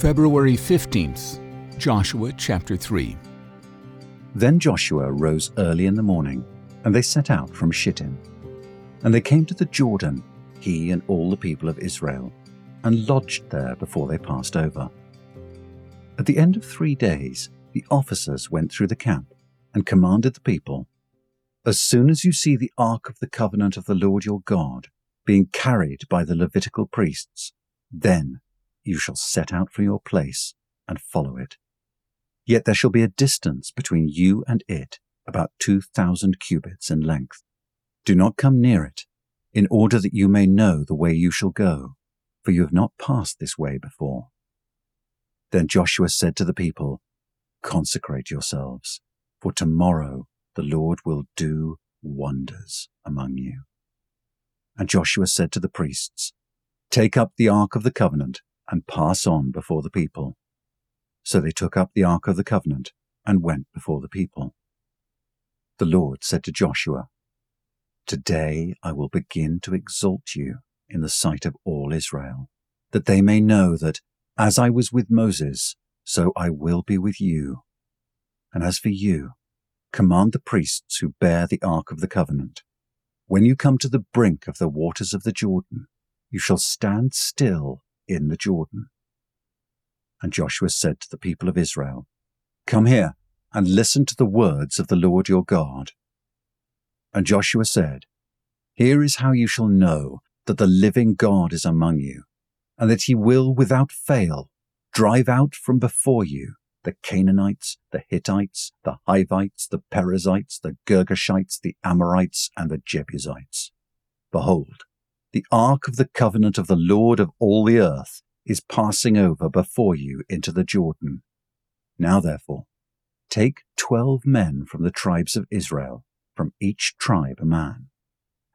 February 15th, Joshua chapter 3. Then Joshua rose early in the morning, and they set out from Shittim. And they came to the Jordan, he and all the people of Israel, and lodged there before they passed over. At the end of three days, the officers went through the camp and commanded the people As soon as you see the ark of the covenant of the Lord your God being carried by the Levitical priests, then you shall set out from your place and follow it. Yet there shall be a distance between you and it, about two thousand cubits in length. Do not come near it, in order that you may know the way you shall go, for you have not passed this way before. Then Joshua said to the people, Consecrate yourselves, for tomorrow the Lord will do wonders among you. And Joshua said to the priests, Take up the ark of the covenant and pass on before the people. So they took up the ark of the covenant and went before the people. The Lord said to Joshua, Today I will begin to exalt you in the sight of all Israel, that they may know that as I was with Moses, so I will be with you. And as for you, command the priests who bear the ark of the covenant, when you come to the brink of the waters of the Jordan, you shall stand still in the Jordan. And Joshua said to the people of Israel, Come here and listen to the words of the Lord your God. And Joshua said, Here is how you shall know that the living God is among you, and that he will without fail drive out from before you the Canaanites, the Hittites, the Hivites, the Perizzites, the Girgashites, the Amorites, and the Jebusites. Behold, the ark of the covenant of the Lord of all the earth is passing over before you into the Jordan. Now therefore, take twelve men from the tribes of Israel, from each tribe a man.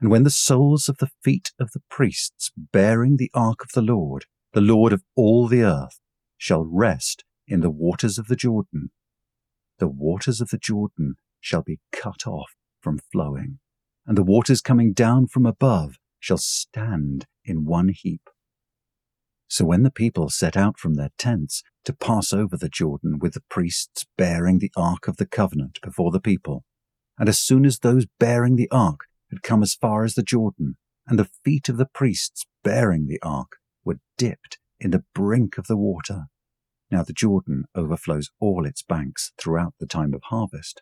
And when the soles of the feet of the priests bearing the ark of the Lord, the Lord of all the earth, shall rest in the waters of the Jordan, the waters of the Jordan shall be cut off from flowing, and the waters coming down from above shall stand in one heap. So when the people set out from their tents to pass over the Jordan with the priests bearing the ark of the covenant before the people, and as soon as those bearing the ark had come as far as the Jordan, and the feet of the priests bearing the ark were dipped in the brink of the water, now the Jordan overflows all its banks throughout the time of harvest,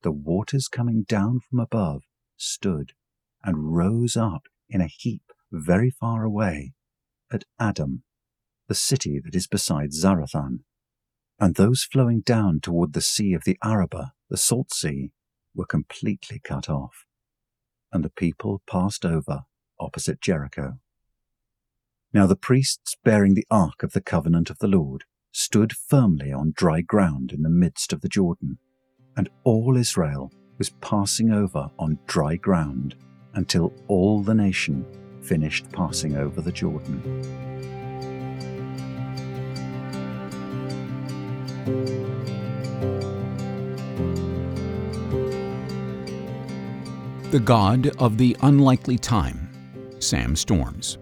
the waters coming down from above stood and rose up in a heap very far away at Adam, the city that is beside Zarethan, and those flowing down toward the sea of the Arabah, the salt sea, were completely cut off, and the people passed over opposite Jericho. Now the priests bearing the ark of the covenant of the Lord stood firmly on dry ground in the midst of the Jordan, and all Israel was passing over on dry ground until all the nation finished passing over the Jordan. The God of the Unlikely Time, Sam Storms.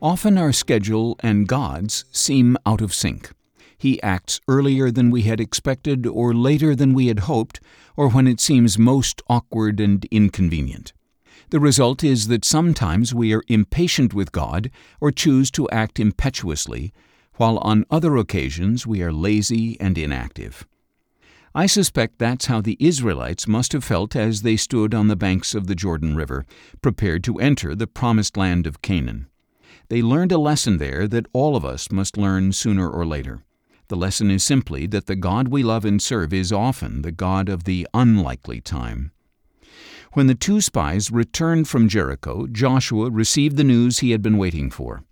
Often our schedule and God's seem out of sync. He acts earlier than we had expected, or later than we had hoped, or when it seems most awkward and inconvenient. The result is that sometimes we are impatient with God or choose to act impetuously, while on other occasions we are lazy and inactive. I suspect that's how the Israelites must have felt as they stood on the banks of the Jordan River, prepared to enter the promised land of Canaan. They learned a lesson there that all of us must learn sooner or later. The lesson is simply that the God we love and serve is often the God of the unlikely time. When the two spies returned from Jericho, Joshua received the news he had been waiting for.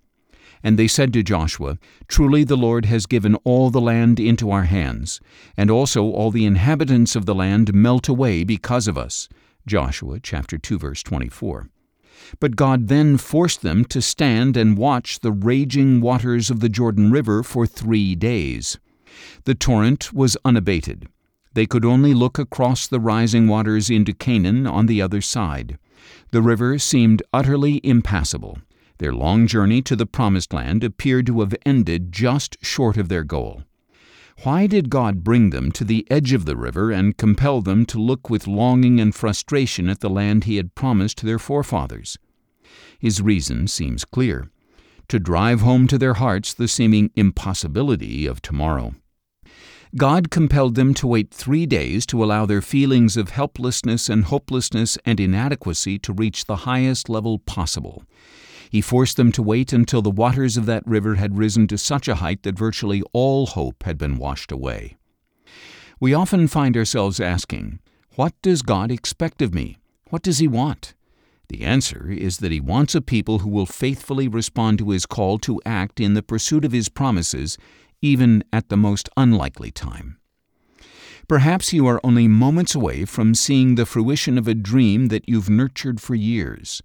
And they said to Joshua, Truly the Lord has given all the land into our hands, and also all the inhabitants of the land melt away because of us. Joshua chapter 2 verse 24. But God then forced them to stand and watch the raging waters of the Jordan River for three days. The torrent was unabated. They could only look across the rising waters into Canaan on the other side. The river seemed utterly impassable. Their long journey to the Promised Land appeared to have ended just short of their goal. Why did God bring them to the edge of the river and compel them to look with longing and frustration at the land He had promised to their forefathers? His reason seems clear to drive home to their hearts the seeming impossibility of tomorrow. God compelled them to wait three days to allow their feelings of helplessness and hopelessness and inadequacy to reach the highest level possible. He forced them to wait until the waters of that river had risen to such a height that virtually all hope had been washed away. We often find ourselves asking, What does God expect of me? What does He want? The answer is that He wants a people who will faithfully respond to His call to act in the pursuit of His promises, even at the most unlikely time. Perhaps you are only moments away from seeing the fruition of a dream that you've nurtured for years.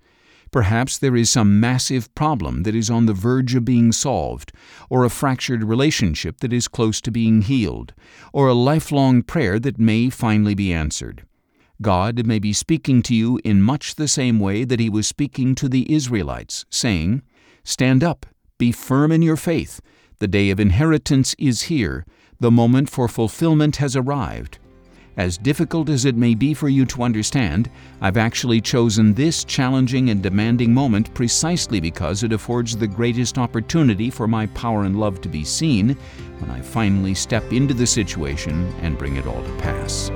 Perhaps there is some massive problem that is on the verge of being solved, or a fractured relationship that is close to being healed, or a lifelong prayer that may finally be answered. God may be speaking to you in much the same way that He was speaking to the Israelites, saying, Stand up, be firm in your faith. The day of inheritance is here. The moment for fulfillment has arrived. As difficult as it may be for you to understand, I've actually chosen this challenging and demanding moment precisely because it affords the greatest opportunity for my power and love to be seen when I finally step into the situation and bring it all to pass.